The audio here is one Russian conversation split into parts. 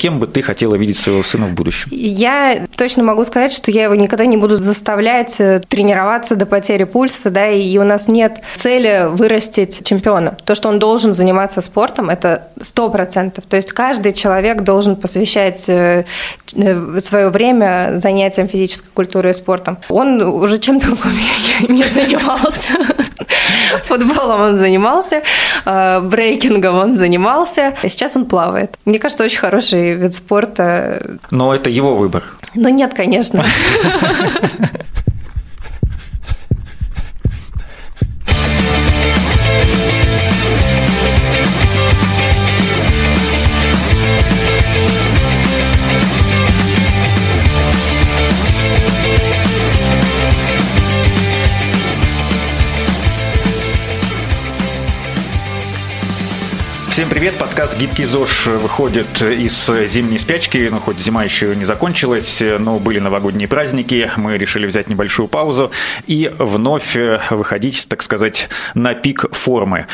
Кем бы ты хотела видеть своего сына в будущем? Я точно могу сказать, что я его никогда не буду заставлять э, тренироваться до потери пульса, да, и у нас нет цели вырастить чемпиона. То, что он должен заниматься спортом, это сто процентов. То есть каждый человек должен посвящать э, э, свое время занятиям физической культурой и спортом. Он уже чем-то не занимался. Футболом он занимался, брейкингом он занимался. Сейчас он плавает. Мне кажется, очень хороший вид спорта. Но это его выбор. Ну нет, конечно. Всем привет, подкаст «Гибкий ЗОЖ» выходит из зимней спячки, ну, хоть зима еще не закончилась, но были новогодние праздники, мы решили взять небольшую паузу и вновь выходить, так сказать, на пик формы.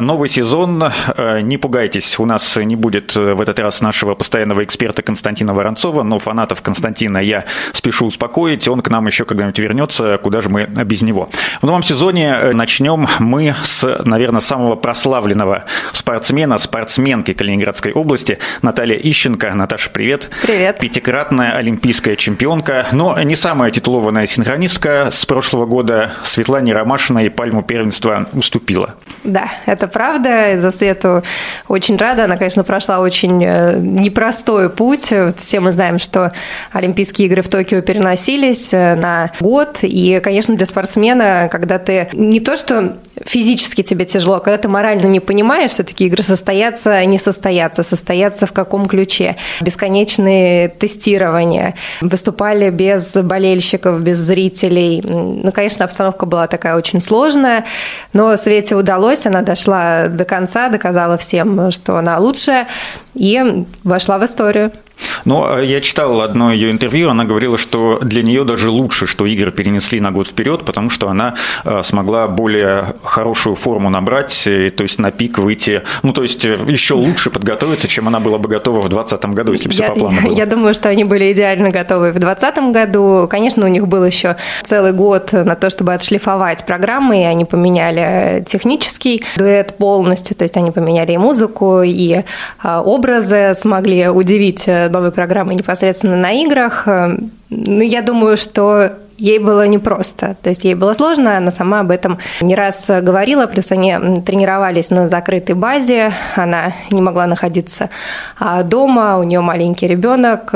Новый сезон, не пугайтесь, у нас не будет в этот раз нашего постоянного эксперта Константина Воронцова, но фанатов Константина я спешу успокоить, он к нам еще когда-нибудь вернется, куда же мы без него. В новом сезоне начнем мы с, наверное, самого прославленного спортсмена, спортсмена, спортсменки Калининградской области Наталья Ищенко. Наташа, привет. Привет. Пятикратная олимпийская чемпионка, но не самая титулованная синхронистка. С прошлого года Светлане Ромашиной пальму первенства уступила. Да, это правда. За Свету очень рада. Она, конечно, прошла очень э, непростой путь. Все мы знаем, что Олимпийские игры в Токио переносились э, на год. И, конечно, для спортсмена, когда ты не то, что физически тебе тяжело, а когда ты морально не понимаешь, все-таки игры состоятся, не состоятся, состоятся в каком ключе. Бесконечные тестирования. Выступали без болельщиков, без зрителей. Ну, конечно, обстановка была такая очень сложная, но Свете удалось, она дошла до конца, доказала всем, что она лучшая и вошла в историю. Но э, я читал одно ее интервью, она говорила, что для нее даже лучше, что игры перенесли на год вперед, потому что она э, смогла более хорошую форму набрать, то есть на пик выйти, ну то есть э, еще лучше подготовиться, чем она была бы готова в 2020 году, если бы все я, по плану было. Я думаю, что они были идеально готовы в 2020 году. Конечно, у них был еще целый год на то, чтобы отшлифовать программы, и они поменяли технический дуэт полностью, то есть они поменяли и музыку, и образы, смогли удивить новой программы непосредственно на играх. Ну, я думаю, что ей было непросто. То есть ей было сложно, она сама об этом не раз говорила, плюс они тренировались на закрытой базе, она не могла находиться а, дома, у нее маленький ребенок,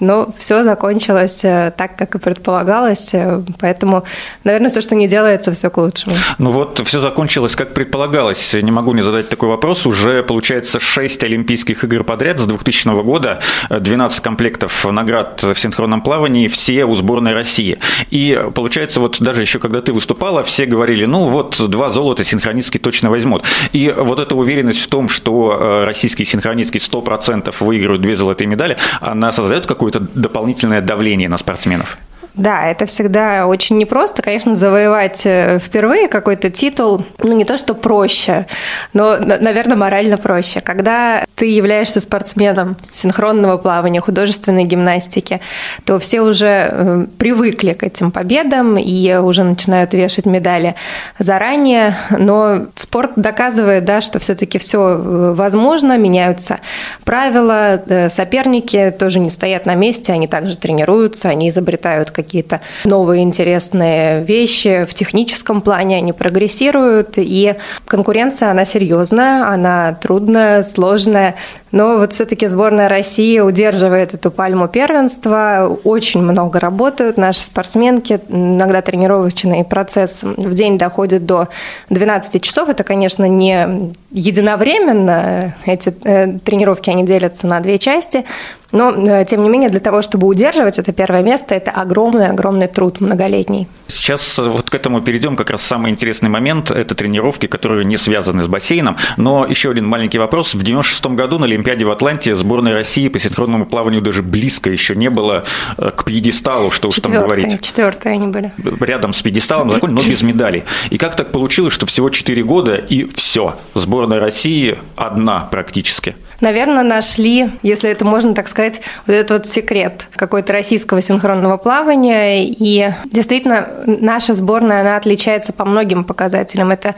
но все закончилось э, так, как и предполагалось, поэтому, наверное, все, что не делается, все к лучшему. Ну вот, все закончилось, как предполагалось. Не могу не задать такой вопрос. Уже, получается, 6 Олимпийских игр подряд с 2000 года, 12 комплектов наград в синхронном плавании, все у сборной России. И получается, вот даже еще когда ты выступала, все говорили, ну вот два золота синхронистки точно возьмут. И вот эта уверенность в том, что э, российские синхронистки 100% выиграют две золотые медали, она создает какое-то дополнительное давление на спортсменов? Да, это всегда очень непросто. Конечно, завоевать э, впервые какой-то титул, ну не то, что проще, но, наверное, морально проще. Когда ты являешься спортсменом синхронного плавания, художественной гимнастики, то все уже э, привыкли к этим победам и уже начинают вешать медали заранее. Но спорт доказывает, да, что все-таки все э, возможно, меняются правила, соперники тоже не стоят на месте, они также тренируются, они изобретают какие какие-то новые интересные вещи в техническом плане, они прогрессируют, и конкуренция, она серьезная, она трудная, сложная, но вот все-таки сборная России удерживает эту пальму первенства, очень много работают наши спортсменки, иногда тренировочный процесс в день доходит до 12 часов, это, конечно, не единовременно, эти э, тренировки, они делятся на две части, но, э, тем не менее, для того, чтобы удерживать это первое место, это огромный-огромный труд многолетний. Сейчас вот к этому перейдем как раз самый интересный момент. Это тренировки, которые не связаны с бассейном. Но еще один маленький вопрос. В 96 году на Олимпиаде в Атланте сборной России по синхронному плаванию даже близко еще не было э, к пьедесталу, что уж там говорить. Четвертые они были. Рядом с пьедесталом закончили, но без медалей. И как так получилось, что всего 4 года и все. Сборная России одна практически. Наверное, нашли, если это можно так сказать, вот этот вот секрет какой-то российского синхронного плавания. И действительно, наша сборная, она отличается по многим показателям. Это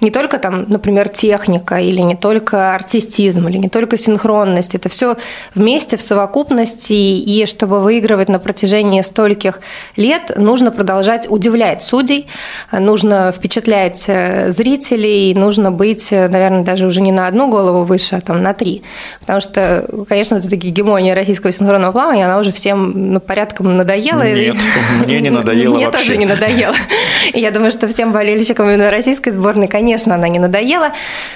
не только там, например, техника, или не только артистизм, или не только синхронность. Это все вместе в совокупности. И чтобы выигрывать на протяжении стольких лет, нужно продолжать удивлять судей, нужно впечатлять э, зрителей, нужно быть, э, наверное, даже уже не на одну голову выше, а там на три. Потому что, конечно, вот эта гегемония российского синхронного плавания, она уже всем ну, порядком надоела. Нет, мне не надоело Мне тоже не надоело. Я думаю, что всем болельщикам именно российской сборной, конечно, она не надоела.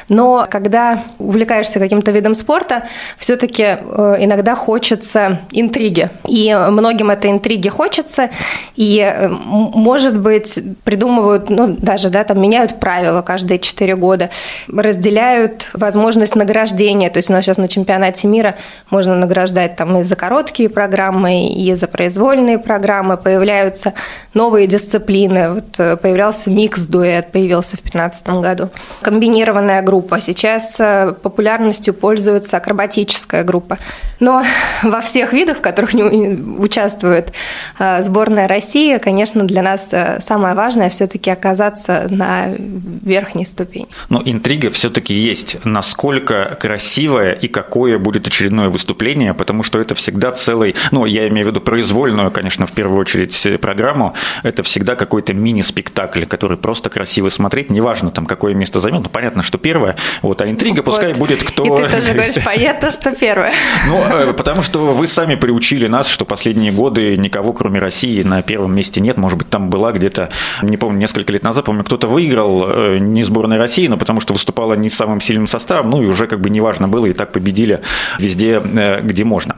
Но когда увлекаешься каким-то видом спорта, все-таки э, иногда хочется интриги. И многим этой интриги хочется. И, э, может быть, придумывают, ну, даже, да, там меняют правила каждые 4 года, разделяют возможность награждения. То есть у нас сейчас на чемпионате мира можно награждать там и за короткие программы, и за произвольные программы. Появляются новые дисциплины. Вот э, появлялся микс-дуэт, появился в 2015 году. Комбинированная группа. Сейчас э, популярностью пользуется акробатическая группа. Но во всех видах, в которых участвует э, сборная России, конечно, для нас самое важное все-таки оказаться на верхней ступени. Но интрига все-таки есть. Насколько красивое и какое будет очередное выступление, потому что это всегда целый, ну, я имею в виду произвольную, конечно, в первую очередь программу, это всегда какой-то мини-спектакль, который просто красиво смотреть, неважно там какое место займет, ну, понятно, что первое, вот, а интрига вот. пускай будет кто... И ты тоже говоришь, понятно, что первое. Ну, э, потому что вы сами приучили нас, что последние годы никого, кроме России, на первом месте нет, может быть, там была где-то, не помню, несколько лет назад, помню, кто-то выиграл, э, не сборная России, но потому что выступала не самым сильным составом, ну и уже как бы неважно было, и так победили везде, э, где можно.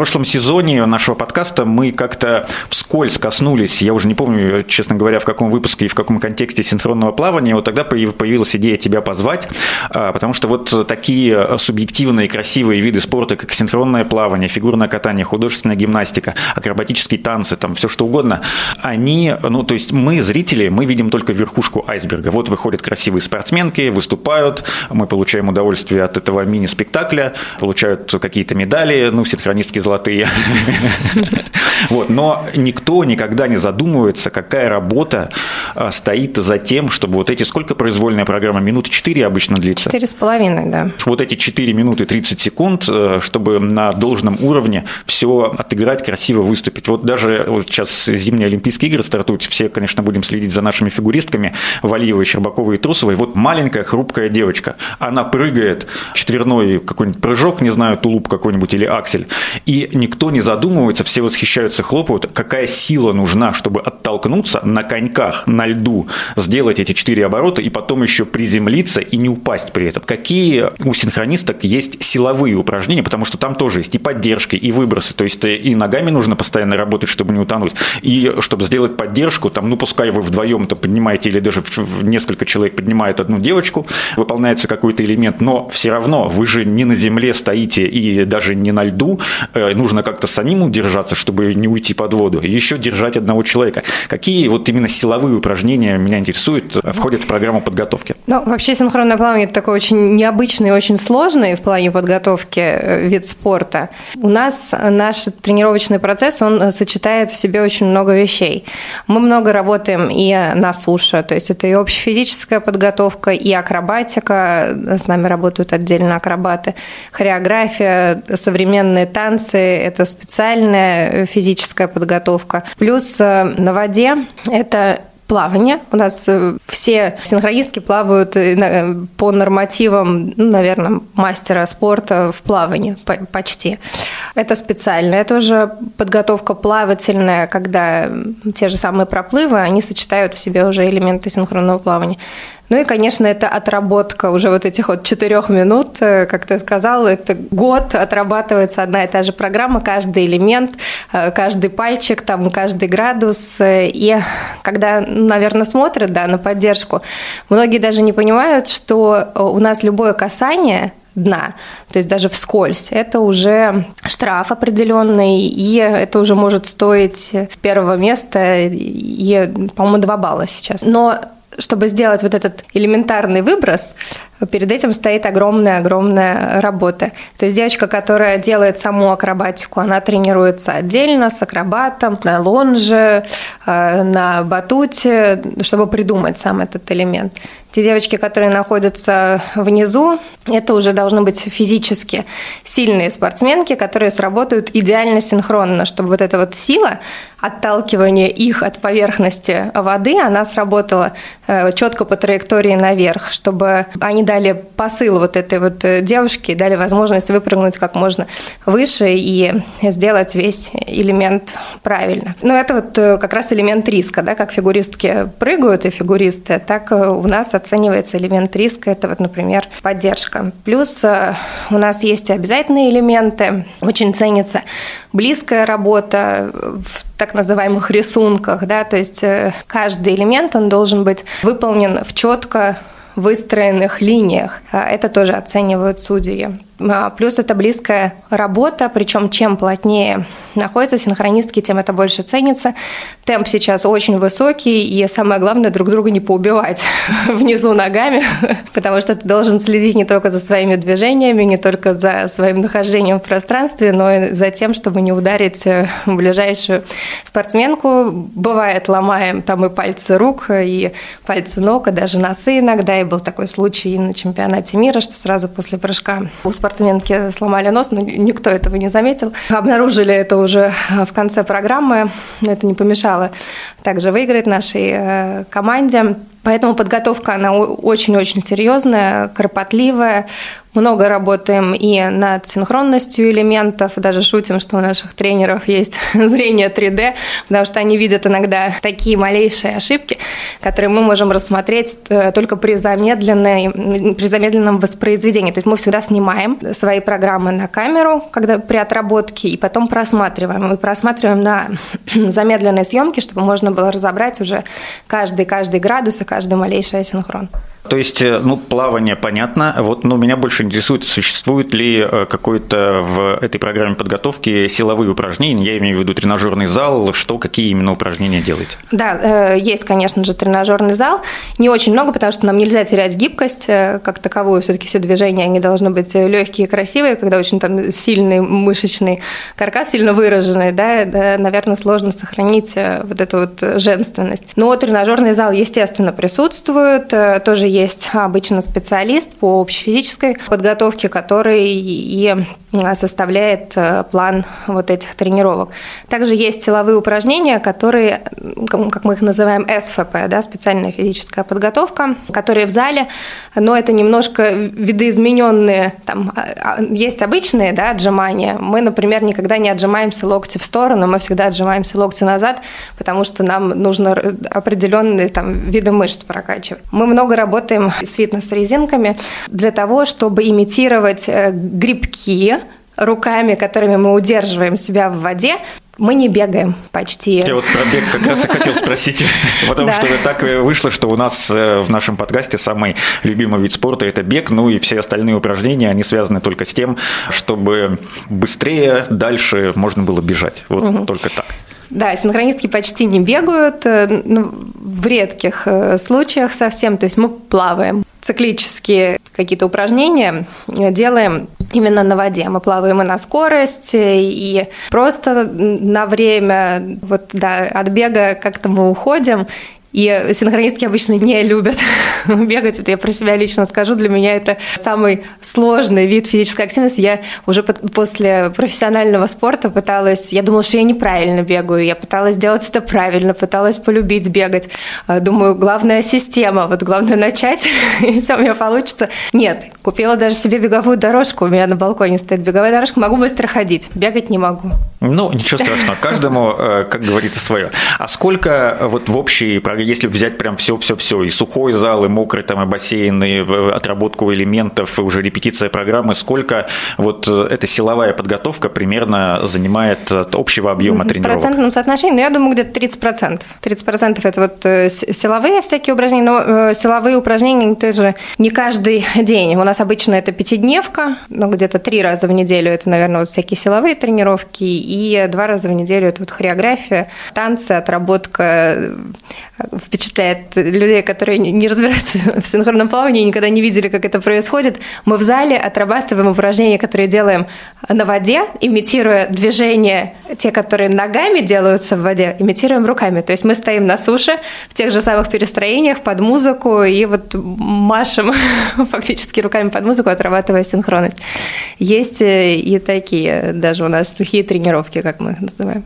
Прошлом сезоне нашего подкаста мы как-то вскользь коснулись, я уже не помню, честно говоря, в каком выпуске и в каком контексте синхронного плавания, вот тогда появилась идея тебя позвать, а, потому что вот такие субъективные красивые виды спорта, как синхронное плавание, фигурное катание, художественная гимнастика, акробатические танцы, там все что угодно, они, ну, то есть мы, зрители, мы видим только верхушку айсберга. Вот выходят красивые спортсменки, выступают, мы получаем удовольствие от этого мини-спектакля, получают какие-то медали, ну, синхронистки золотые. Вот. Но никто никогда не задумывается, какая работа а, стоит за тем, чтобы вот эти, сколько произвольная программа, минуты 4 обычно длится? Четыре с половиной, да. Вот эти 4 минуты 30 секунд, э, чтобы на должном уровне все отыграть, красиво выступить. Вот даже вот сейчас зимние Олимпийские игры стартуют, все, конечно, будем следить за нашими фигуристками, Валиевой, Щербаковой и Трусовой. Вот маленькая хрупкая девочка, она прыгает, четверной какой-нибудь прыжок, не знаю, тулуп какой-нибудь или аксель, и никто не задумывается, все восхищаются, хлопают, какая сила нужна, чтобы оттолкнуться на коньках, на льду, сделать эти четыре оборота и потом еще приземлиться и не упасть при этом. Какие у синхронисток есть силовые упражнения, потому что там тоже есть и поддержки, и выбросы, то есть и ногами нужно постоянно работать, чтобы не утонуть, и чтобы сделать поддержку, там, ну пускай вы вдвоем там поднимаете или даже несколько человек поднимают одну девочку, выполняется какой-то элемент, но все равно вы же не на земле стоите и даже не на льду, Э, нужно как-то самим удержаться, чтобы не уйти под воду, еще держать одного человека. Какие вот именно силовые упражнения меня интересуют, э, входят в программу подготовки? Ну, вообще синхронное плавание – это такой очень необычный очень сложный в плане подготовки э, вид спорта. У нас наш тренировочный процесс, он сочетает в себе очень много вещей. Мы много работаем и на суше, то есть это и общефизическая подготовка, и акробатика, с нами работают отдельно акробаты, хореография, современные танцы, танцы, это специальная физическая подготовка. Плюс э, на воде это плавание. У нас э, все синхронистки плавают э, по нормативам, ну, наверное, мастера спорта в плавании почти. Это специальная тоже подготовка плавательная, когда те же самые проплывы, они сочетают в себе уже элементы синхронного плавания. Ну и, конечно, это отработка уже вот этих вот четырех минут, э, как ты сказал, это год отрабатывается одна и та же программа, каждый элемент, э, каждый пальчик, там, каждый градус. Э, и когда, наверное, смотрят да, на поддержку, многие даже не понимают, что у нас любое касание дна, то есть даже вскользь, это уже штраф определенный, и это уже может стоить первого места, и, по-моему, 2 балла сейчас. Но чтобы сделать вот этот элементарный выброс, перед этим стоит огромная-огромная работа. То есть девочка, которая делает саму акробатику, она тренируется отдельно с акробатом, на лонже, э, на батуте, чтобы придумать сам этот элемент. Те девочки, которые находятся внизу, это уже должны быть физически сильные спортсменки, которые сработают идеально синхронно, чтобы вот эта вот сила отталкивания их от поверхности воды, она сработала э, четко по траектории наверх, чтобы они дали посыл вот этой вот э, девушке, дали возможность выпрыгнуть как можно выше и сделать весь элемент правильно. Но это вот э, как раз элемент риска, да, как фигуристки прыгают и фигуристы, так у нас оценивается элемент риска, это вот, например, поддержка. Плюс у нас есть обязательные элементы, очень ценится близкая работа в так называемых рисунках, да, то есть э, каждый элемент, он должен быть выполнен в четко выстроенных линиях. А это тоже оценивают судьи. А, плюс это близкая работа, причем чем плотнее находятся синхронистки, тем это больше ценится. Темп сейчас очень высокий, и самое главное друг друга не поубивать внизу ногами, потому что ты должен следить не только за своими движениями, не только за своим нахождением в пространстве, но и за тем, чтобы не ударить э, ближайшую спортсменку. Бывает, ломаем там и пальцы рук, и пальцы ног, и даже носы иногда. И был такой случай на чемпионате мира, что сразу после прыжка у спортсменки спортсменки сломали нос, но никто этого не заметил. Обнаружили это уже в конце программы, но это не помешало также выиграть нашей э, команде. Поэтому подготовка, она очень-очень серьезная, кропотливая. Много работаем и над синхронностью элементов, даже шутим, что у наших тренеров есть зрение 3D, потому что они видят иногда такие малейшие ошибки, которые мы можем рассмотреть э, только при, замедленной, при замедленном воспроизведении. То есть мы всегда снимаем свои программы на камеру, когда при отработке, и потом просматриваем. Мы просматриваем на замедленной съемке, чтобы можно было разобрать уже каждый-каждый градус и каждый малейший асинхрон. То есть, э, ну, плавание понятно. Вот, но меня больше интересует, существует ли э, какой-то в этой программе подготовки силовые упражнения, я имею в виду тренажерный зал, что, какие именно упражнения делаете? Да, э, есть, конечно же, тренажерный зал. Не очень много, потому что нам нельзя терять гибкость как таковую. Все-таки все движения, они должны быть легкие и красивые, когда очень там сильный мышечный каркас, сильно выраженный, да, да наверное, сложно сохранить вот эту вот женственность. Но тренажерный зал, естественно, присутствует, тоже есть обычно специалист по общефизической подготовке, который и составляет э, план вот этих тренировок. Также есть силовые упражнения, которые, как мы их называем, СФП, да, специальная физическая подготовка, которые в зале, но это немножко видоизмененные, там а, а, есть обычные да, отжимания. Мы, например, никогда не отжимаемся локти в сторону, мы всегда отжимаемся локти назад, потому что нам нужно определенные там, виды мышц прокачивать. Мы много работаем с фитнес-резинками для того, чтобы имитировать э, грибки, руками, которыми мы удерживаем себя в воде, мы не бегаем почти. Я вот про бег как раз и хотел спросить, потому что так вышло, что у нас э, в нашем подкасте самый любимый вид спорта – это бег, ну и все остальные упражнения, они связаны только с тем, чтобы быстрее, дальше можно было бежать. Вот угу. только так. Да, синхронистки почти не бегают, э, ну, в редких э, случаях совсем, то есть мы плаваем. Циклические какие-то упражнения делаем именно на воде. Мы плаваем и на скорость, и просто на время вот, да, от бега как-то мы уходим, и синхронистки обычно не любят бегать. Это я про себя лично скажу. Для меня это самый сложный вид физической активности. Я уже после профессионального спорта пыталась... Я думала, что я неправильно бегаю. Я пыталась сделать это правильно, пыталась полюбить бегать. А, думаю, главная система. Вот главное начать, и все у меня получится. Нет, купила даже себе беговую дорожку. У меня на балконе стоит беговая дорожка. Могу быстро ходить. Бегать не могу. Ну, ничего страшного. Каждому, э, как говорится, свое. А сколько вот в общей программе если взять прям все-все-все, и сухой зал, и мокрый там, и бассейн, и э, отработку элементов, и уже репетиция программы, сколько вот э, эта силовая подготовка примерно занимает от общего объема тренировок? В процентном соотношении, ну, я думаю, где-то 30%. 30% это вот э, силовые всякие упражнения, но силовые упражнения тоже не каждый день. У нас обычно это пятидневка, ну, где-то три раза в неделю это, наверное, вот всякие силовые тренировки, и два раза в неделю это вот хореография, танцы, отработка впечатляет людей, которые не разбираются в синхронном плавании и никогда не видели, как это происходит. Мы в зале отрабатываем упражнения, которые делаем на воде, имитируя движения, те, которые ногами делаются в воде, имитируем руками. То есть мы стоим на суше в тех же самых перестроениях под музыку и вот машем фактически руками под музыку, отрабатывая синхронность. Есть и такие даже у нас сухие тренировки, как мы их называем.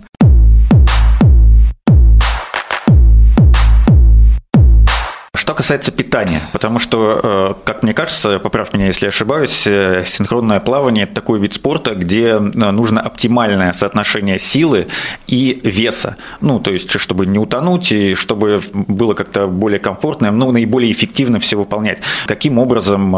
Что касается питания, потому что, э, как мне кажется, поправь меня, если я ошибаюсь, э, синхронное плавание – это такой вид спорта, где э, нужно оптимальное соотношение силы и веса. Ну, то есть, чтобы не утонуть и чтобы было как-то более комфортно, ну, наиболее эффективно все выполнять. Каким образом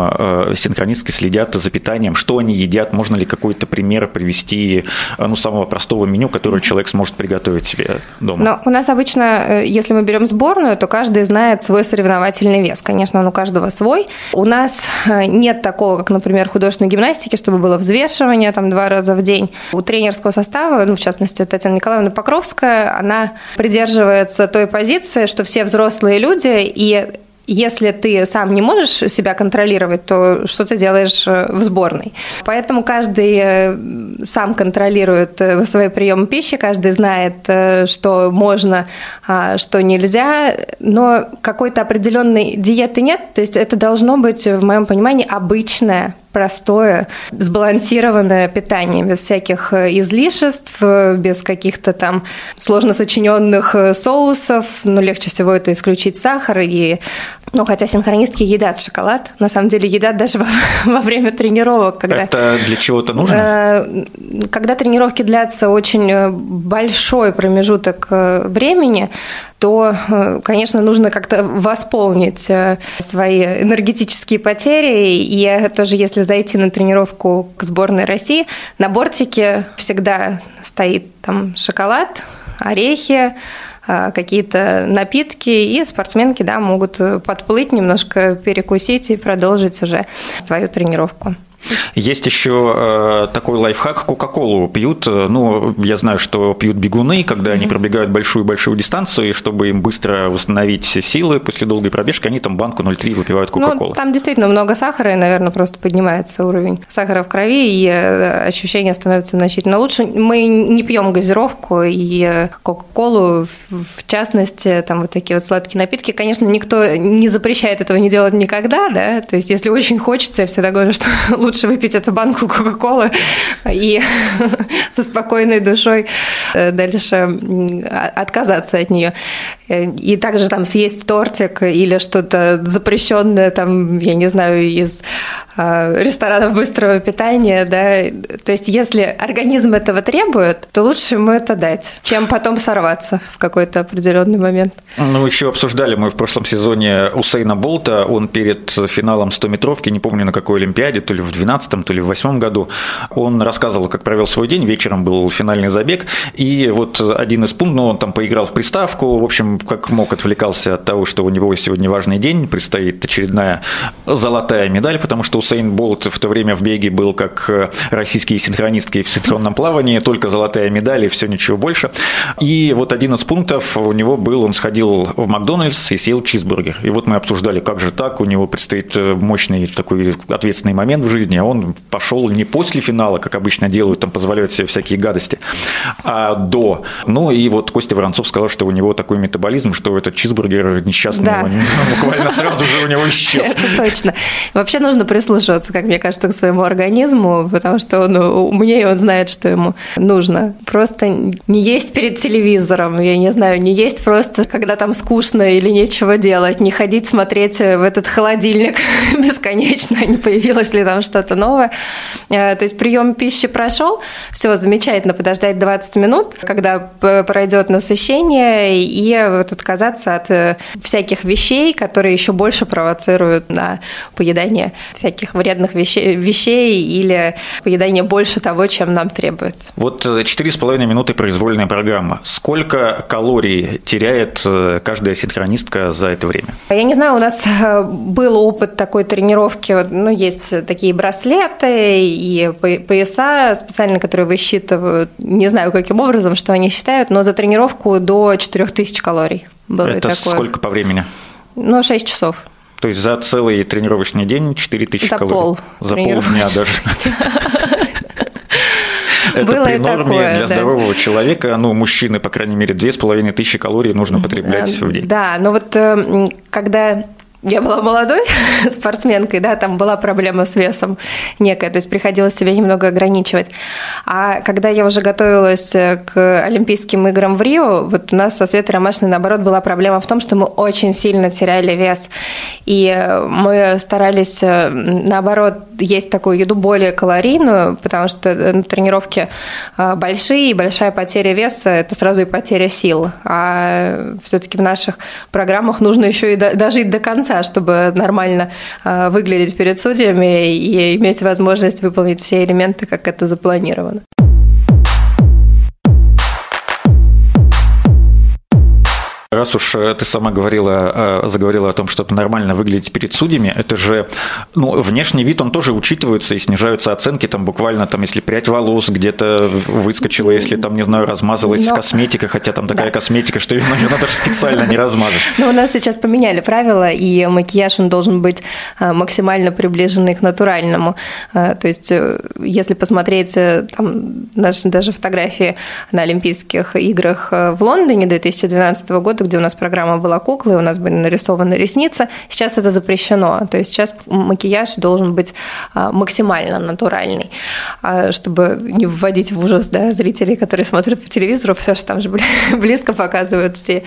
синхронистки следят за питанием, что они едят, можно ли какой-то пример привести, ну, самого простого меню, которое человек сможет приготовить себе дома? Но у нас обычно, если мы берем сборную, то каждый знает свой соревновательный соревновательный вес. Конечно, он у каждого свой. У нас э, нет такого, как, например, художественной гимнастики, чтобы было взвешивание там два раза в день. У тренерского состава, ну, в частности, Татьяна Николаевна Покровская, она придерживается той позиции, что все взрослые люди, и если ты сам не можешь себя контролировать, то что ты делаешь э, в сборной? Поэтому каждый э, сам контролирует э, свои приемы пищи, каждый знает, что можно, а что нельзя, но какой-то определенной диеты нет. То есть это должно быть, в моем понимании, обычное простое, сбалансированное питание, без всяких э, излишеств, без каких-то там сложно сочиненных э, соусов. Ну, легче всего это исключить сахар. И, ну, хотя синхронистки едят шоколад, на самом деле едят даже во, во время тренировок. Когда, это для чего-то нужно? Э, когда тренировки длятся очень большой промежуток времени, то, конечно, нужно как-то восполнить свои энергетические потери. И тоже, если зайти на тренировку к сборной России, на бортике всегда стоит там шоколад, орехи, а, какие-то напитки, и спортсменки да, могут подплыть, немножко перекусить и продолжить уже свою тренировку. Есть еще э, такой лайфхак, Кока-Колу пьют, э, ну, я знаю, что пьют бегуны, когда mm-hmm. они пробегают большую-большую дистанцию, и чтобы им быстро восстановить силы после долгой пробежки, они там банку 0,3 выпивают ну, Кока-Колу. Ну, там действительно много сахара, и, наверное, просто поднимается уровень сахара в крови, и э, ощущения становятся значительно лучше. Мы не пьем газировку и Кока-Колу, в частности, там вот такие вот сладкие напитки. Конечно, никто не запрещает этого не делать никогда, да, то есть если очень хочется, я всегда говорю, что лучше лучше выпить эту банку Кока-Колы и со спокойной душой э, дальше отказаться от нее. Э, и также там съесть тортик или что-то запрещенное, там, я не знаю, из э, ресторанов быстрого питания, да. То есть, если организм этого требует, то лучше ему это дать, чем потом сорваться в какой-то определенный момент. Ну, еще обсуждали мы в прошлом сезоне Усейна Болта. Он перед финалом 100-метровки, не помню на какой Олимпиаде, то ли в 2012 то ли в 2008 году, он рассказывал, как провел свой день, вечером был финальный забег, и вот один из пунктов, ну, он там поиграл в приставку, в общем, как мог, отвлекался от того, что у него сегодня важный день, предстоит очередная золотая медаль, потому что Усейн Болт в то время в беге был как российские синхронистки в синхронном плавании, только золотая медаль и все, ничего больше. И вот один из пунктов у него был, он сходил в Макдональдс и съел чизбургер. И вот мы обсуждали, как же так, у него предстоит мощный такой ответственный момент в жизни, жизни, а он пошел не после финала, как обычно делают, там позволяют себе всякие гадости, а до. Ну и вот Костя Воронцов сказал, что у него такой метаболизм, что этот чизбургер несчастный да. ну, буквально сразу же у него исчез. Это точно. Вообще нужно прислушиваться, как мне кажется, к своему организму, потому что он умнее, он знает, что ему нужно. Просто не есть перед телевизором, я не знаю, не есть просто, когда там скучно или нечего делать, не ходить смотреть в этот холодильник бесконечно, не появилось ли там что-то что-то новое. Э, то есть прием пищи прошел, все замечательно, подождать 20 минут, когда пройдет насыщение, и вот отказаться от э, всяких вещей, которые еще больше провоцируют на поедание всяких вредных вещей, вещей или поедание больше того, чем нам требуется. Вот 4,5 минуты произвольная программа. Сколько калорий теряет каждая синхронистка за это время? Я не знаю, у нас был опыт такой тренировки, ну, есть такие браслеты и пояса специальные, которые высчитывают, не знаю, каким образом, что они считают, но за тренировку до 4000 калорий было Это такое. сколько по времени? Ну, 6 часов. То есть за целый тренировочный день 4000 за калорий? Пол за полдня даже. Это Было при норме такое, для да. здорового человека, ну, мужчины, по крайней мере, 2500 калорий нужно потреблять в день. Да, но вот э, когда я была молодой спортсменкой, да, там была проблема с весом некая, то есть приходилось себя немного ограничивать. А когда я уже готовилась э, к Олимпийским играм в Рио, вот у нас со Светой Ромашиной, наоборот, была проблема в том, что мы очень сильно теряли вес. И э, мы старались, э, наоборот, есть такую еду более калорийную, потому что на тренировке большие, и большая потеря веса – это сразу и потеря сил. А все-таки в наших программах нужно еще и дожить до конца конца, чтобы нормально а, выглядеть перед судьями и иметь возможность выполнить все элементы, как это запланировано. Раз уж э, ты сама говорила, э, заговорила о том, чтобы нормально выглядеть перед судьями, это же, ну, внешний вид, он тоже учитывается и снижаются оценки, там буквально, там, если прядь волос где-то выскочила, если там, не знаю, размазалась Но... косметика, хотя там такая да. косметика, что ее, наверное, даже специально не размажешь. Ну, у нас сейчас поменяли правила, и макияж, он должен быть э, максимально приближенный к натуральному. То есть, если посмотреть там, наши даже фотографии на Олимпийских играх в Лондоне 2012 года, где у нас программа была куклы, у нас были нарисованы ресницы. Сейчас это запрещено. То есть сейчас макияж должен быть а, максимально натуральный, а, чтобы не вводить в ужас да, зрителей, которые смотрят по телевизору, все что там же близко показывают все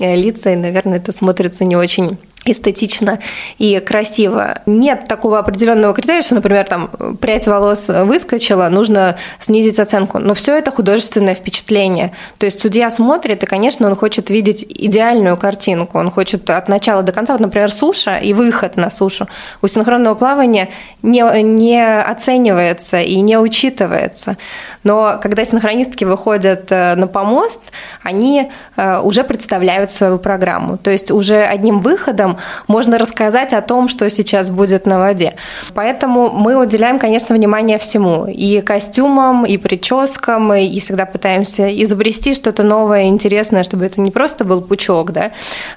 э, лица, и, наверное, это смотрится не очень эстетично и красиво. Нет такого определенного критерия, что, например, там прядь волос выскочила, нужно снизить оценку. Но все это художественное впечатление. То есть судья смотрит, и, конечно, он хочет видеть идеальную картинку. Он хочет от начала до конца, вот, например, суша и выход на сушу. У синхронного плавания не, не оценивается и не учитывается. Но когда синхронистки выходят э, на помост, они э, уже представляют свою программу. То есть уже одним выходом можно рассказать о том, что сейчас будет на воде. Поэтому мы уделяем, конечно, внимание всему. И костюмам, и прическам, и всегда пытаемся изобрести что-то новое, интересное, чтобы это не просто был пучок да,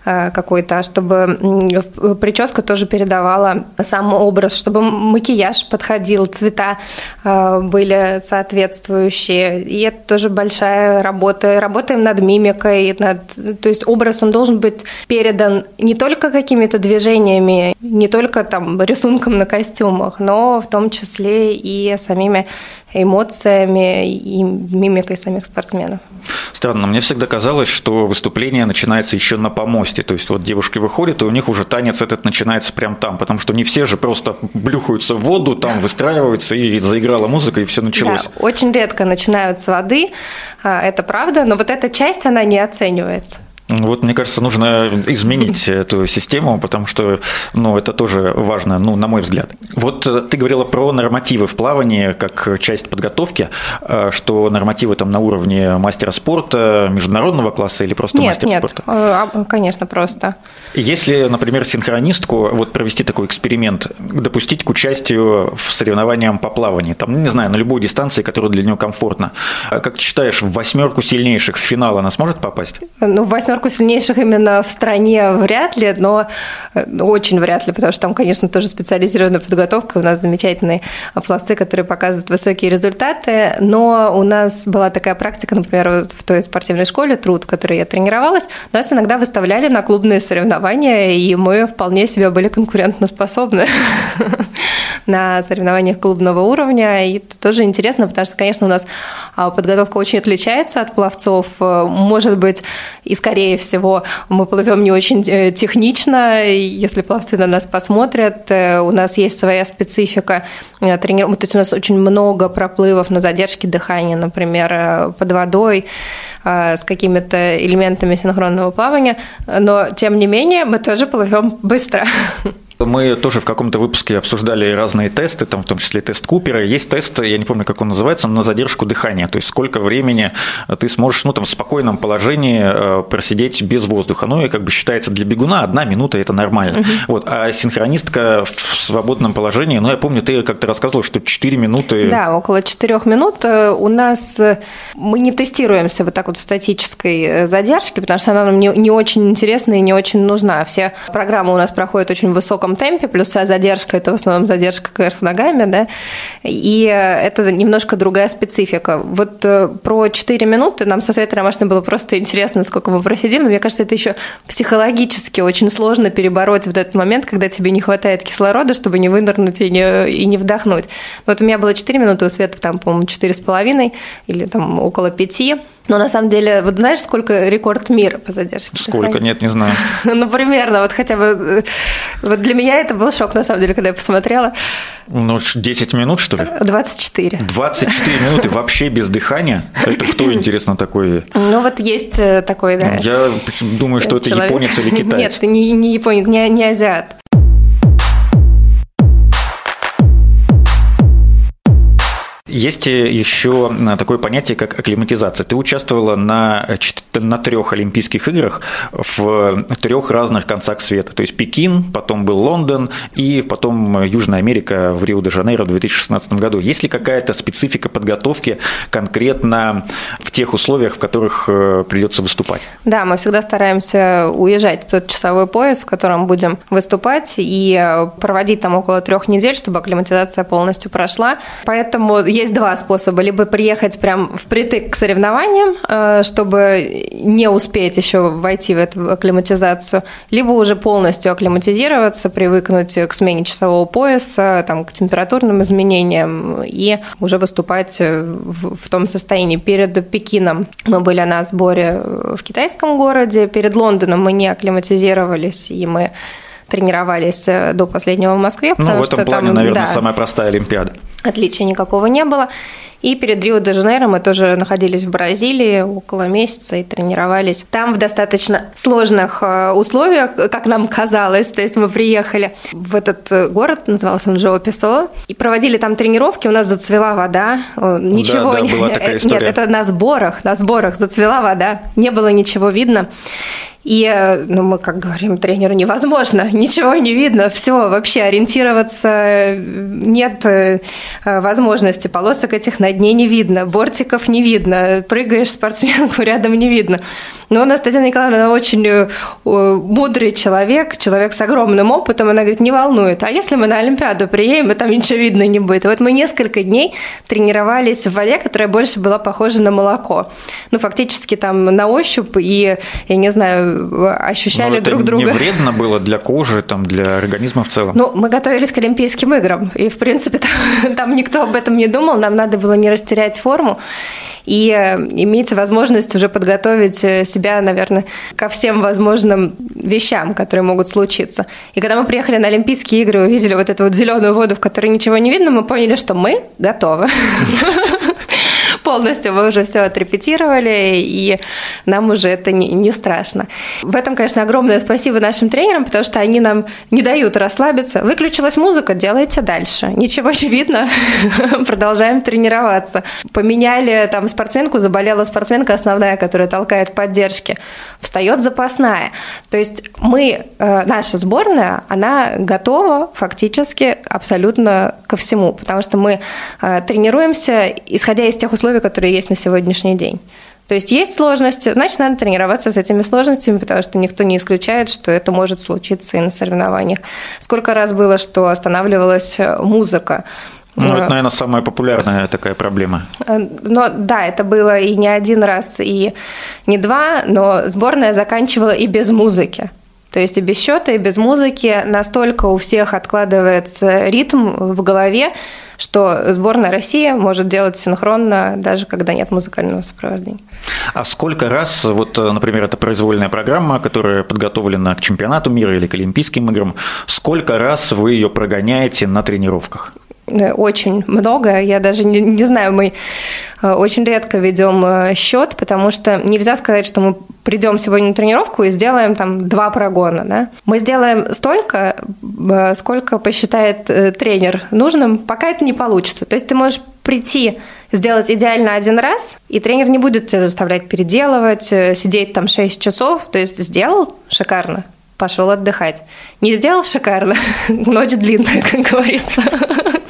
э, какой-то, а чтобы прическа тоже передавала сам образ, чтобы макияж подходил, цвета э, были соответствующие. И это тоже большая работа. Работаем над мимикой, над... то есть образ он должен быть передан не только какими-то движениями, не только там рисунком на костюмах, но в том числе и самими эмоциями и мимикой самих спортсменов. Странно, мне всегда казалось, что выступление начинается еще на помосте. То есть вот девушки выходят, и у них уже танец этот начинается прямо там, потому что не все же просто блюхаются в воду, там выстраиваются, и заиграла музыка, и все началось. Да, очень редко начинают с воды, а, это правда, но вот эта часть, она не оценивается. Вот, мне кажется, нужно изменить эту систему, потому что, ну, это тоже важно, ну, на мой взгляд. Вот э, ты говорила про нормативы в плавании как часть подготовки, э, что нормативы там на уровне мастера спорта, международного класса или просто нет, мастер нет, спорта? Нет, а, конечно, просто. Если, например, синхронистку, вот провести такой эксперимент, допустить к участию в соревнованиям по плаванию, там, не знаю, на любой дистанции, которая для нее комфортна, как ты считаешь, в восьмерку сильнейших в финал она сможет попасть? Ну, в восьмерку восьмерку сильнейших именно в стране вряд ли, но э, очень вряд ли, потому что там, конечно, тоже специализированная подготовка. У нас замечательные пловцы, которые показывают высокие результаты. Но у нас была такая практика, например, в той спортивной школе труд, в которой я тренировалась, нас иногда выставляли на клубные соревнования, и мы вполне себе были конкурентоспособны на соревнованиях клубного уровня. И это тоже интересно, потому что, конечно, у нас а, подготовка очень отличается от пловцов. Может быть, и скорее всего мы плывем не очень э, технично. Если пловцы на нас посмотрят, э, у нас есть своя специфика. Э, тренир... То есть у нас очень много проплывов на задержке дыхания, например, под водой с какими-то элементами синхронного плавания, но тем не менее мы тоже плывем быстро. Мы тоже в каком-то выпуске обсуждали разные тесты, там в том числе тест Купера. Есть тест, я не помню, как он называется, на задержку дыхания. То есть сколько времени ты сможешь ну, там, в спокойном положении э, просидеть без воздуха. Ну и как бы считается для бегуна одна минута – это нормально. Угу. Вот. А синхронистка в свободном положении, ну я помню, ты как-то рассказывала, что 4 минуты. Да, около 4 минут. Э, у нас э, мы не тестируемся вот так вот в статической задержке, потому что она нам не, не очень интересна и не очень нужна. Все программы у нас проходят очень высоко высоком темпе, плюс задержка – это в основном задержка кверх ногами, да, и это немножко другая специфика. Вот э, про 4 минуты нам со Светой Ромашиной было просто интересно, сколько мы просидим, но мне кажется, это еще психологически очень сложно перебороть вот этот момент, когда тебе не хватает кислорода, чтобы не вынырнуть и не, и не вдохнуть. Вот у меня было 4 минуты, у Светы там, по-моему, 4,5 или там около 5. Но на самом деле, вот знаешь, сколько рекорд мира по задержке? Сколько? Нет, не знаю. ну, примерно, вот хотя бы... Э, вот для меня это был шок, на самом деле, когда я посмотрела. Ну, 10 минут, что ли? 24. 24 минуты вообще без дыхания? Это кто, интересно, такой? Ну, вот есть э, такой, да. Я думаю, что это японец или китаец. Нет, не, не японец, не, не азиат. Есть еще э, такое понятие, как акклиматизация. Ты участвовала на, на трех Олимпийских играх в трех разных концах света. То есть Пекин, потом был Лондон и потом Южная Америка в Рио-де-Жанейро в 2016 году. Есть ли какая-то специфика подготовки конкретно в тех условиях, в которых э, придется выступать? Да, мы всегда стараемся уезжать в тот часовой пояс, в котором будем выступать, и э, проводить там около трех недель, чтобы акклиматизация полностью прошла. Поэтому есть есть два способа. Либо приехать прям впритык к соревнованиям, э, чтобы не успеть еще войти в эту акклиматизацию, либо уже полностью акклиматизироваться, привыкнуть к смене часового пояса, там, к температурным изменениям и уже выступать в, в том состоянии. Перед Пекином мы были на сборе в китайском городе, перед Лондоном мы не акклиматизировались, и мы тренировались до последнего в Москве. Ну, в этом плане, там, наверное, да, самая простая Олимпиада. Отличия никакого не было. И перед Рио-де-Жанейро мы тоже находились в Бразилии около месяца и тренировались там в достаточно сложных э, условиях, как нам казалось. То есть мы приехали в этот э, город, назывался он Жоу Песо, и проводили там тренировки, у нас зацвела вода. Ничего да, да, была такая история. Нет, это на сборах, на сборах зацвела вода, не было ничего видно. И, э, ну, мы как говорим тренеру, невозможно, ничего не видно, все, вообще ориентироваться э, нет э, возможности, полосок этих на дне не видно, бортиков не видно, прыгаешь спортсменку рядом не видно. Но у нас Татьяна Николаевна очень мудрый человек, человек с огромным опытом, она говорит, не волнует, а если мы на Олимпиаду приедем, и там ничего видно не будет. И вот мы несколько дней тренировались в воде, которая больше была похожа на молоко. Ну, фактически там на ощупь и, я не знаю, ощущали друг это друга. Не вредно было для кожи, там, для организма в целом. Ну, мы готовились к Олимпийским играм, и в принципе там, там никто об этом не думал, нам надо было не растерять форму и э, иметь возможность уже подготовить э, себя, наверное, ко всем возможным вещам, которые могут случиться. И когда мы приехали на Олимпийские игры, увидели вот эту вот зеленую воду, в которой ничего не видно, мы поняли, что мы готовы. Полностью мы уже все отрепетировали, и нам уже это не, не страшно. В этом, конечно, огромное спасибо нашим тренерам, потому что они нам не дают расслабиться. Выключилась музыка, делайте дальше. Ничего не видно, продолжаем тренироваться. Поменяли там спортсменку, заболела спортсменка основная, которая толкает поддержки. Встает запасная. То есть мы, э, наша сборная, она готова фактически абсолютно ко всему, потому что мы э, тренируемся, исходя из тех условий, условия, которые есть на сегодняшний день. То есть есть сложности, значит, надо тренироваться с этими сложностями, потому что никто не исключает, что это может случиться и на соревнованиях. Сколько раз было, что останавливалась э, музыка. Ну, это, наверное, самая популярная такая проблема. Э, но да, это было и не один раз, и не два, но сборная заканчивала и без музыки. То есть и без счета, и без музыки настолько у всех откладывается ритм в голове, что сборная России может делать синхронно, даже когда нет музыкального сопровождения. А сколько раз, вот, например, это произвольная программа, которая подготовлена к чемпионату мира или к Олимпийским играм, сколько раз вы ее прогоняете на тренировках? Э, очень много. Я даже не, не знаю, мы э, очень редко ведем счет, потому что нельзя сказать, что мы придем сегодня на тренировку и сделаем там два прогона. Да? Мы сделаем столько, сколько посчитает тренер нужным, пока это не получится. То есть ты можешь прийти сделать идеально один раз, и тренер не будет тебя заставлять переделывать, э, сидеть там 6 часов. То есть сделал шикарно, пошел отдыхать. Не сделал шикарно, ночь длинная, как говорится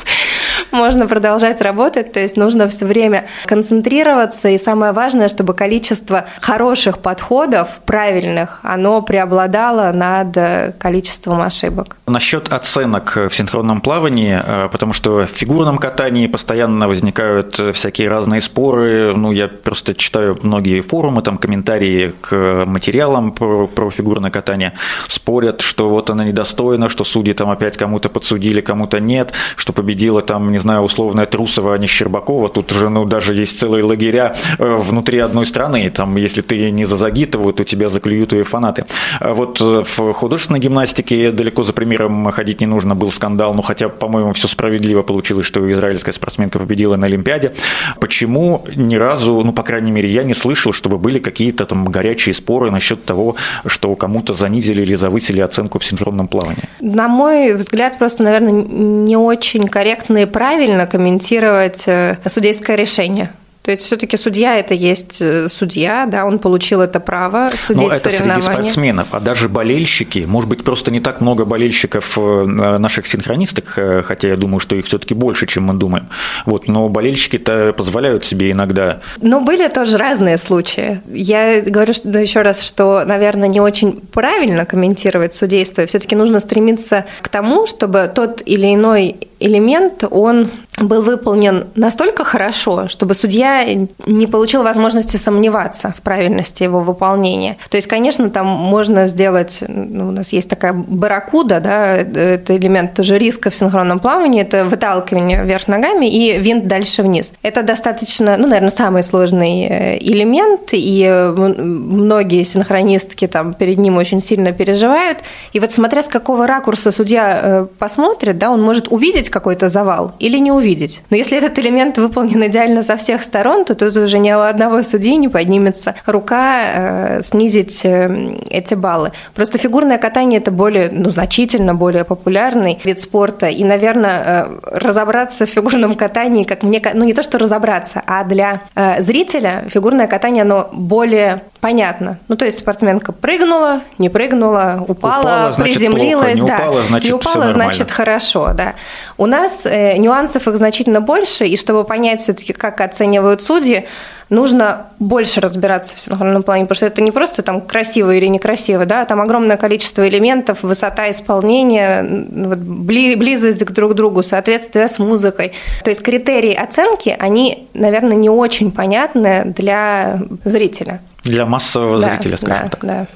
можно продолжать работать, то есть нужно все время концентрироваться, и самое важное, чтобы количество хороших подходов, правильных, оно преобладало над количеством ошибок. Насчет оценок в синхронном плавании, э, потому что в фигурном катании постоянно возникают всякие разные споры, ну, я просто читаю многие форумы, там комментарии к материалам про, про фигурное катание, спорят, что вот она недостойна, что судьи там опять кому-то подсудили, кому-то нет, что победила там, не знаю, условная Трусова, а не Щербакова. Тут же, ну, даже есть целые лагеря э, внутри одной страны. Там, если ты не за Загитову, то тебя заклюют и фанаты. А вот э, в художественной гимнастике далеко за примером ходить не нужно, был скандал. Ну, хотя, по-моему, все справедливо получилось, что израильская спортсменка победила на Олимпиаде. Почему ни разу, ну, по крайней мере, я не слышал, чтобы были какие-то там горячие споры насчет того, что кому-то занизили или завысили оценку в синхронном плавании? На мой взгляд, просто, наверное, не очень корректные правила правильно комментировать э, судейское решение. То есть все-таки судья это есть э, судья, да, он получил это право судить Но это среди спортсменов, а даже болельщики, может быть, просто не так много болельщиков э, наших синхронисток, хотя я думаю, что их все-таки больше, чем мы думаем. Вот, но болельщики-то позволяют себе иногда. Но были тоже разные случаи. Я говорю что, еще раз, что, наверное, не очень правильно комментировать судейство. Все-таки нужно стремиться к тому, чтобы тот или иной элемент, он был выполнен настолько хорошо, чтобы судья не получил возможности сомневаться в правильности его выполнения. То есть, конечно, там можно сделать, ну, у нас есть такая барракуда, да, это элемент тоже риска в синхронном плавании, это выталкивание вверх ногами и винт дальше вниз. Это достаточно, ну, наверное, самый сложный э, элемент, и многие синхронистки там перед ним очень сильно переживают. И вот смотря с какого ракурса судья э, посмотрит, да, он может увидеть какой-то завал или не увидеть увидеть. Но если этот элемент выполнен идеально со всех сторон, то тут уже ни у одного судьи не поднимется рука э, снизить э, эти баллы. Просто фигурное катание это более, ну, значительно более популярный вид спорта. И, наверное, э, разобраться в фигурном катании, как мне, ну не то что разобраться, а для э, зрителя фигурное катание, оно более понятно. Ну, то есть спортсменка прыгнула, не прыгнула, упала, упала приземлилась, плохо, не да, упала, значит, не упала, значит хорошо, да. У нас э, нюансов их значительно больше, и чтобы понять все-таки, как оценивают судьи, нужно больше разбираться в синхронном плане, потому что это не просто там красиво или некрасиво, да, там огромное количество элементов, высота исполнения, вот, близость к друг другу, соответствие с музыкой. То есть критерии оценки, они, наверное, не очень понятны для зрителя. Для массового да, зрителя, скажем да, так. Да.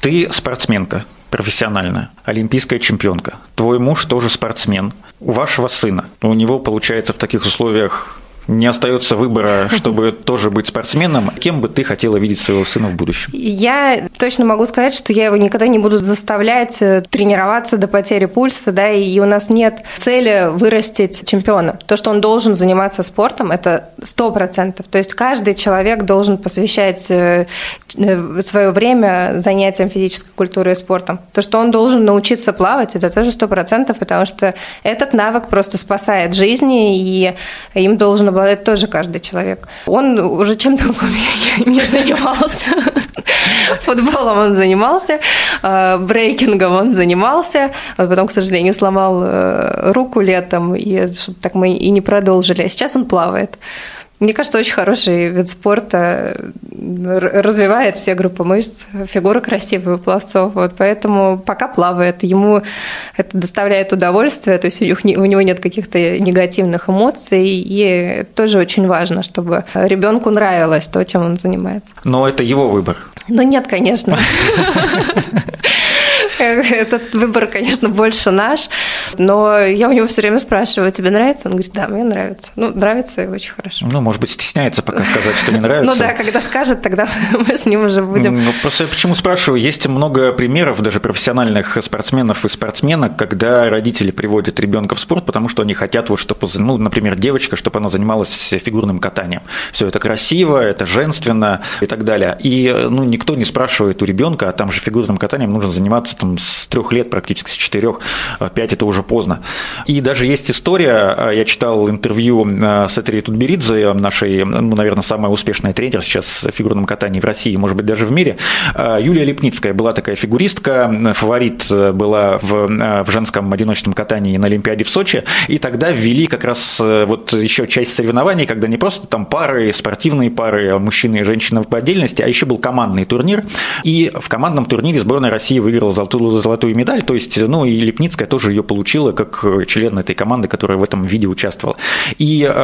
Ты спортсменка профессиональная, олимпийская чемпионка. Твой муж тоже спортсмен. У вашего сына, у него получается в таких условиях не остается выбора, чтобы тоже быть спортсменом. Кем бы ты хотела видеть своего сына в будущем? Я точно могу сказать, что я его никогда не буду заставлять э, тренироваться до потери пульса, да, и у нас нет цели вырастить чемпиона. То, что он должен заниматься спортом, это сто процентов. То есть каждый человек должен посвящать э, э, свое время занятиям физической культурой и спортом. То, что он должен научиться плавать, это тоже сто процентов, потому что этот навык просто спасает жизни, и им должен обладает тоже каждый человек. Он уже чем-то не занимался. Футболом он занимался, э, брейкингом он занимался, потом, к сожалению, сломал э, руку летом, и так мы и не продолжили. А сейчас он плавает. Мне кажется, очень хороший вид спорта, развивает все группы мышц, фигура красивая у пловцов, вот поэтому пока плавает, ему это доставляет удовольствие, то есть у него нет каких-то негативных эмоций, и тоже очень важно, чтобы ребенку нравилось то, чем он занимается. Но это его выбор. Ну нет, конечно. Этот выбор, конечно, больше наш, но я у него все время спрашиваю, тебе нравится? Он говорит, да, мне нравится. Ну, нравится и очень хорошо. Ну, может быть, стесняется пока сказать, что не нравится. Ну да, когда скажет, тогда мы с ним уже будем. Ну, просто я почему спрашиваю, есть много примеров даже профессиональных спортсменов и спортсменок, когда родители приводят ребенка в спорт, потому что они хотят вот, чтобы, ну, например, девочка, чтобы она занималась фигурным катанием. Все это красиво, это женственно и так далее. И ну, никто не спрашивает у ребенка, а там же фигурным катанием нужно заниматься там, с трех лет, практически с четырех, пять это уже поздно. И даже есть история, я читал интервью э, с Этери Тутберидзе, нашей, ну, наверное, самая успешная тренер сейчас в фигурном катании в России, может быть, даже в мире. Юлия Лепницкая была такая фигуристка, фаворит была в, в женском одиночном катании на Олимпиаде в Сочи, и тогда ввели как раз вот еще часть соревнований, когда не просто там пары, спортивные пары, мужчины и женщины по отдельности, а еще был командный турнир, и в командном турнире сборная России выиграла золотую, золотую медаль, то есть, ну, и Лепницкая тоже ее получила как член этой команды, которая в этом виде участвовала. И э,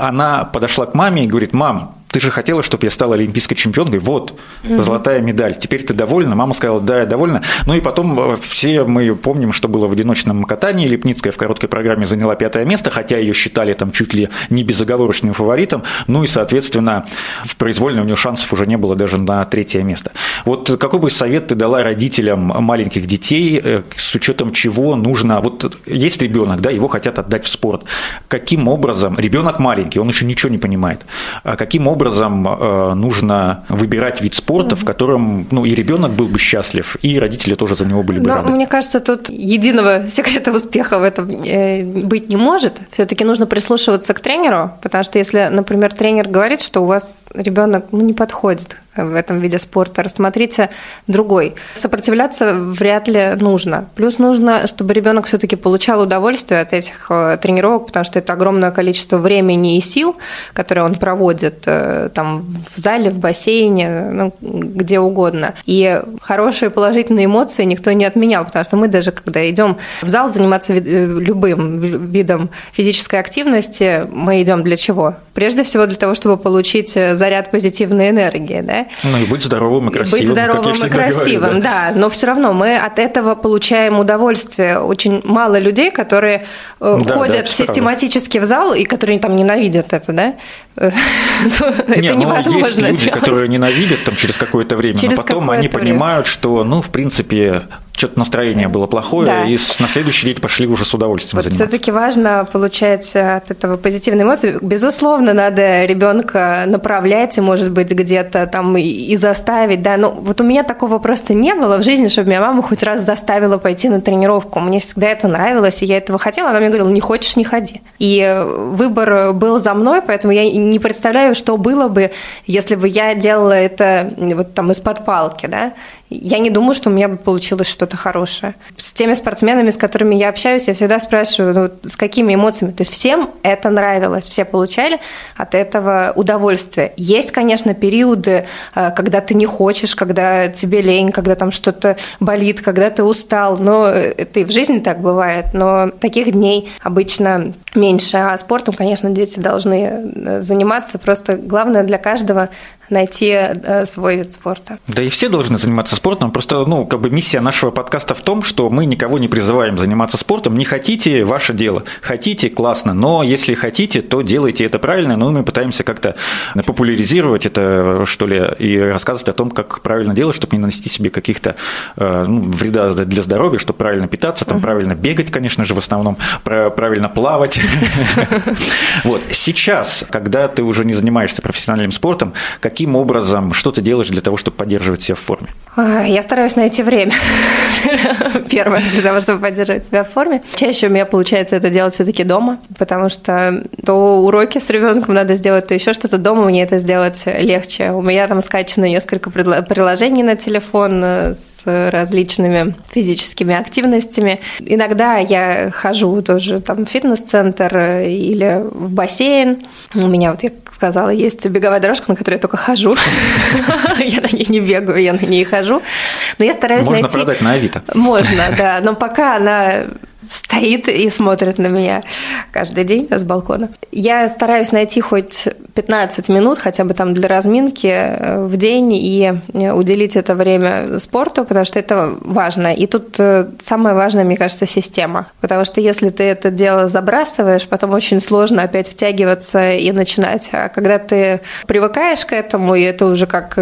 она подошла к маме и говорит, мам, ты же хотела, чтобы я стала олимпийской чемпионкой, вот, угу. золотая медаль, теперь ты довольна? Мама сказала, да, я довольна. Ну и потом э, все мы помним, что было в одиночном катании, Лепницкая в короткой программе заняла пятое место, хотя ее считали там чуть ли не безоговорочным фаворитом, ну и, соответственно, в произвольной у нее шансов уже не было даже на третье место. Вот какой бы совет ты дала родителям маленьких детей, э, с учетом чего нужно, вот есть ребенок, да, его хотят отдать в спорт, каким образом, ребенок маленький, он еще ничего не понимает, а каким образом образом э, нужно выбирать вид спорта, в котором ну, и ребенок был бы счастлив, и родители тоже за него были бы Но рады. Мне кажется, тут единого секрета успеха в этом э, быть не может. Все-таки нужно прислушиваться к тренеру, потому что если, например, тренер говорит, что у вас ребенок ну, не подходит в этом виде спорта, рассмотрите другой. Сопротивляться вряд ли нужно. Плюс нужно, чтобы ребенок все-таки получал удовольствие от этих э, тренировок, потому что это огромное количество времени и сил, которые он проводит э, там в зале, в бассейне, ну, где угодно. И хорошие положительные эмоции никто не отменял, потому что мы даже, когда идем в зал заниматься э, любым видом физической активности, мы идем для чего? Прежде всего для того, чтобы получить заряд позитивной энергии, да, ну и быть здоровым и красивым. Быть здоровым и красивым, говорю, да. да. Но все равно мы от этого получаем удовольствие. Очень мало людей, которые э, да, ходят да, систематически правда. в зал и которые там ненавидят это, да? это Не, невозможно. Есть люди, делать. которые ненавидят там через какое-то время, через но потом они понимают, что, ну, в принципе, что-то настроение было плохое, да. и на следующий день пошли уже с удовольствием вот заниматься. Все-таки важно получать от этого позитивные эмоции. Безусловно, надо ребенка направлять, и, может быть, где-то там и заставить, да. Но вот у меня такого просто не было в жизни, чтобы меня мама хоть раз заставила пойти на тренировку. Мне всегда это нравилось, и я этого хотела. Она мне говорила, не хочешь, не ходи. И выбор был за мной, поэтому я не представляю, что было бы, если бы я делала это вот там из-под палки, да я не думаю, что у меня бы получилось что-то хорошее. С теми спортсменами, с которыми я общаюсь, я всегда спрашиваю, ну, с какими эмоциями. То есть всем это нравилось, все получали от этого удовольствие. Есть, конечно, периоды, э, когда ты не хочешь, когда тебе лень, когда там что-то болит, когда ты устал. Но это и в жизни так бывает. Но таких дней обычно меньше. А спортом, конечно, дети должны э, заниматься. Просто главное для каждого найти э, свой вид спорта. Да и все должны заниматься спортом. Просто, ну, как бы миссия нашего подкаста в том, что мы никого не призываем заниматься спортом. Не хотите – ваше дело. Хотите – классно. Но если хотите, то делайте это правильно. Ну, мы пытаемся как-то популяризировать это, что ли, и рассказывать о том, как правильно делать, чтобы не нанести себе каких-то э, ну, вреда для здоровья, чтобы правильно питаться, там, правильно бегать, конечно же, в основном, правильно плавать. Вот. Сейчас, когда ты уже не занимаешься профессиональным спортом, как каким образом, что ты делаешь для того, чтобы поддерживать себя в форме? Я стараюсь найти время. Первое, для того, чтобы поддерживать себя в форме. Чаще у меня получается это делать все-таки дома, потому что то уроки с ребенком надо сделать, то еще что-то дома мне это сделать легче. У меня там скачано несколько приложений на телефон э, с различными физическими активностями. Иногда я хожу тоже там в фитнес-центр э, или в бассейн. У меня вот, я сказала, есть беговая дорожка, на которой я только хожу. Я на ней не бегаю, я на ней хожу. Но я стараюсь найти... Можно продать на Авито. Можно, да. Но пока она стоит и смотрит на меня каждый день с балкона. Я стараюсь найти хоть 15 минут хотя бы там для разминки э, в день и э, уделить это время спорту, потому что это важно. И тут э, самое важное, мне кажется, система. Потому что если ты это дело забрасываешь, потом очень сложно опять втягиваться и начинать. А когда ты привыкаешь к этому, и это уже как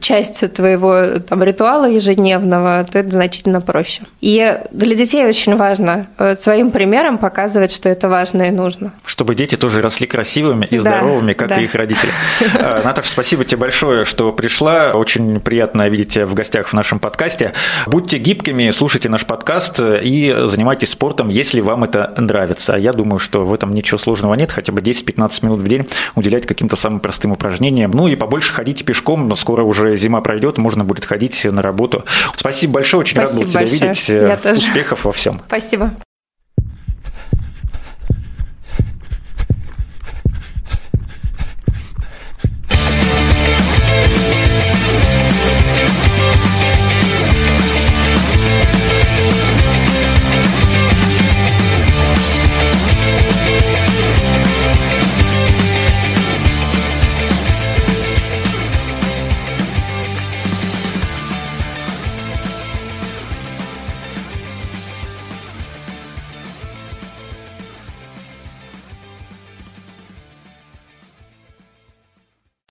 часть твоего там, ритуала ежедневного, то это значительно проще. И для детей очень важно своим примером показывать, что это важно и нужно. Чтобы дети тоже росли красивыми и да, здоровыми, как да. и их родители. Э, Наташа, спасибо тебе большое, что пришла. Очень приятно видеть тебя в гостях в нашем подкасте. Будьте гибкими, слушайте наш подкаст и занимайтесь спортом, если вам это нравится. Я думаю, что в этом ничего сложного нет, хотя бы 10-15 минут в день уделять каким-то самым простым упражнениям. Ну и побольше ходите пешком, скоро уже зима пройдет, можно будет ходить на работу. Спасибо большое, очень Спасибо рад был тебя большое. видеть. Я Успехов тоже. во всем. Спасибо.